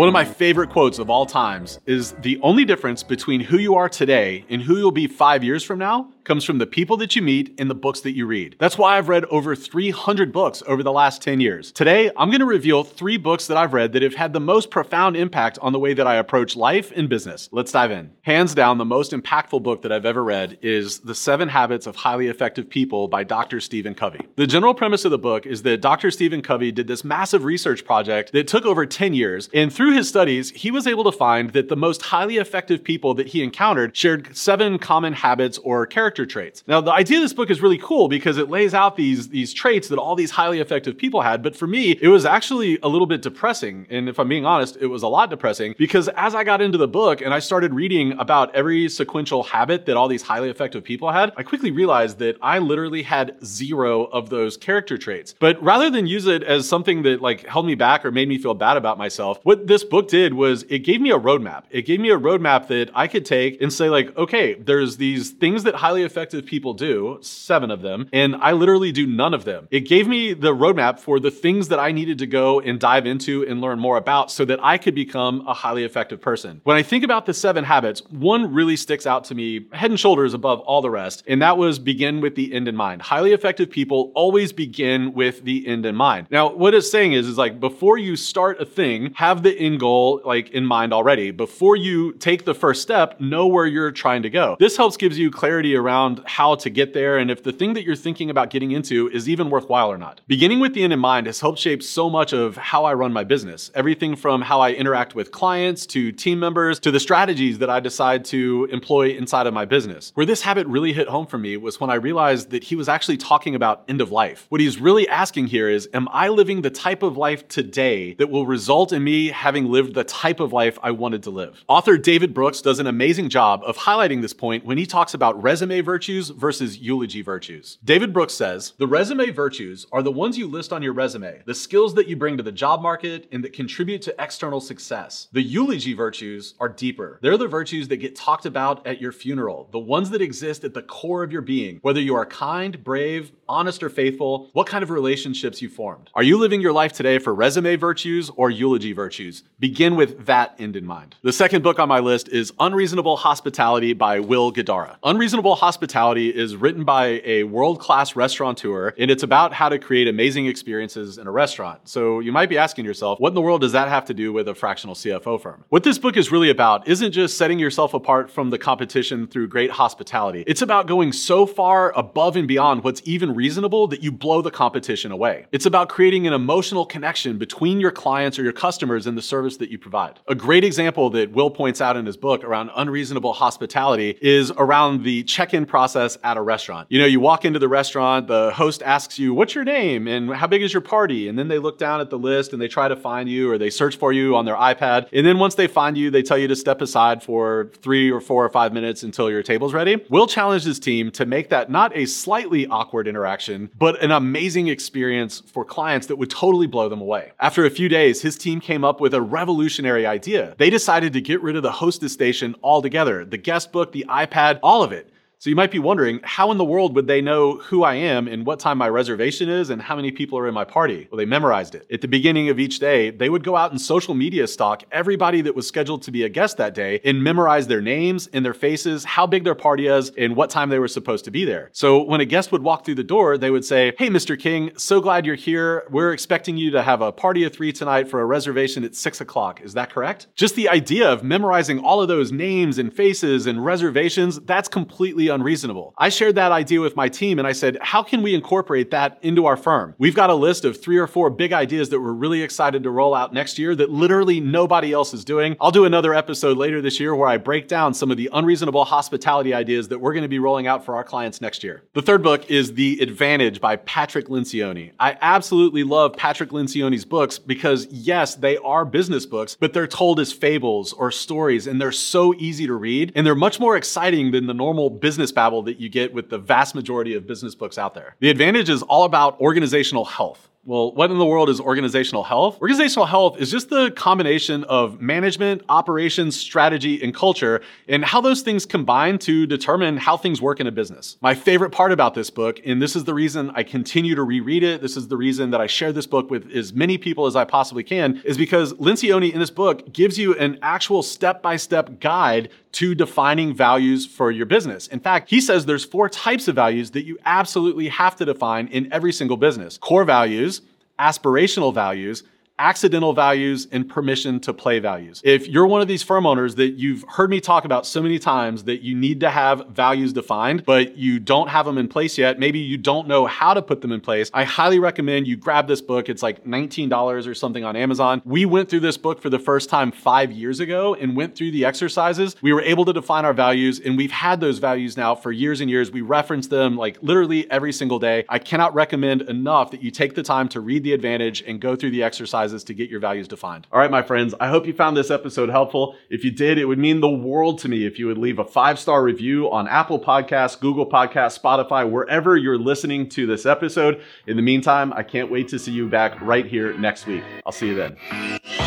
One of my favorite quotes of all times is the only difference between who you are today and who you'll be five years from now comes from the people that you meet and the books that you read. That's why I've read over 300 books over the last 10 years. Today, I'm going to reveal three books that I've read that have had the most profound impact on the way that I approach life and business. Let's dive in. Hands down, the most impactful book that I've ever read is The Seven Habits of Highly Effective People by Dr. Stephen Covey. The general premise of the book is that Dr. Stephen Covey did this massive research project that took over 10 years, and through his studies, he was able to find that the most highly effective people that he encountered shared seven common habits or character traits. Now, the idea of this book is really cool because it lays out these, these traits that all these highly effective people had. But for me, it was actually a little bit depressing. And if I'm being honest, it was a lot depressing because as I got into the book and I started reading about every sequential habit that all these highly effective people had, I quickly realized that I literally had zero of those character traits. But rather than use it as something that like held me back or made me feel bad about myself, what this book did was it gave me a roadmap. It gave me a roadmap that I could take and say like, okay, there's these things that highly effective people do, seven of them, and I literally do none of them. It gave me the roadmap for the things that I needed to go and dive into and learn more about so that I could become a highly effective person. When I think about the seven habits, one really sticks out to me head and shoulders above all the rest, and that was begin with the end in mind. Highly effective people always begin with the end in mind. Now, what it's saying is, is like before you start a thing, have the end goal like in mind already. Before you take the first step, know where you're trying to go. This helps gives you clarity around how to get there and if the thing that you're thinking about getting into is even worthwhile or not. Beginning with the end in mind has helped shape so much of how I run my business. Everything from how I interact with clients to team members to the strategies that I decide to employ inside of my business. Where this habit really hit home for me was when I realized that he was actually talking about end of life. What he's really asking here is Am I living the type of life today that will result in me having lived the type of life I wanted to live? Author David Brooks does an amazing job of highlighting this point when he talks about resume virtues versus eulogy virtues. David Brooks says the resume virtues are the ones you list on your resume, the skills that you bring to the job market and that contribute to external success. The eulogy virtues are deeper. They're the virtues that get talked about at your funeral, the ones that exist at the core of your being, whether you are kind, brave, honest, or faithful, what kind of relationships you formed. Are you living your life today for resume virtues or eulogy virtues? Begin with that end in mind. The second book on my list is Unreasonable Hospitality by Will Guidara. Unreasonable Hospitality is written by a world class restaurateur, and it's about how to create amazing experiences in a restaurant. So you might be asking yourself, what in the world does that have to do with a fractional CFO firm? What this book is really about isn't just setting yourself apart from the competition through great hospitality, it's about going so far above and beyond what's even reasonable that you blow the competition away. It's about creating an emotional connection between your clients or your customers and the service that you provide. A great example that Will points out in his book around unreasonable hospitality is around the check in process at a restaurant. You know, you walk into the restaurant, the host asks you, What's your name and how big is your party? And then they look down at the list and they try to find you or they search for you on their iPad. And then once they find you, they tell you to step aside for three or four or five minutes until your table's ready. Will challenge his team to make that not a slightly awkward interaction, but an amazing experience for clients that would totally blow them away. After a few days, his team came up with a revolutionary idea. They decided to get rid of the hostess station altogether the guest book, the iPad, all of it. So you might be wondering, how in the world would they know who I am and what time my reservation is and how many people are in my party? Well, they memorized it. At the beginning of each day, they would go out and social media stalk everybody that was scheduled to be a guest that day and memorize their names and their faces, how big their party is, and what time they were supposed to be there. So when a guest would walk through the door, they would say, Hey, Mr. King, so glad you're here. We're expecting you to have a party of three tonight for a reservation at six o'clock. Is that correct? Just the idea of memorizing all of those names and faces and reservations, that's completely unreasonable. I shared that idea with my team and I said, how can we incorporate that into our firm? We've got a list of three or four big ideas that we're really excited to roll out next year that literally nobody else is doing. I'll do another episode later this year where I break down some of the unreasonable hospitality ideas that we're going to be rolling out for our clients next year. The third book is The Advantage by Patrick Lencioni. I absolutely love Patrick Lencioni's books because yes, they are business books, but they're told as fables or stories and they're so easy to read and they're much more exciting than the normal business babble that you get with the vast majority of business books out there. The Advantage is all about organizational health. Well, what in the world is organizational health? Organizational health is just the combination of management, operations, strategy, and culture, and how those things combine to determine how things work in a business. My favorite part about this book, and this is the reason I continue to reread it, this is the reason that I share this book with as many people as I possibly can, is because Lencioni in this book gives you an actual step by step guide to defining values for your business. In fact, he says there's four types of values that you absolutely have to define in every single business core values, aspirational values, accidental values and permission to play values. If you're one of these firm owners that you've heard me talk about so many times that you need to have values defined, but you don't have them in place yet, maybe you don't know how to put them in place, I highly recommend you grab this book. It's like $19 or something on Amazon. We went through this book for the first time five years ago and went through the exercises. We were able to define our values and we've had those values now for years and years. We reference them like literally every single day. I cannot recommend enough that you take the time to read the advantage and go through the exercises to get your values defined. All right, my friends, I hope you found this episode helpful. If you did, it would mean the world to me if you would leave a five star review on Apple Podcasts, Google Podcasts, Spotify, wherever you're listening to this episode. In the meantime, I can't wait to see you back right here next week. I'll see you then.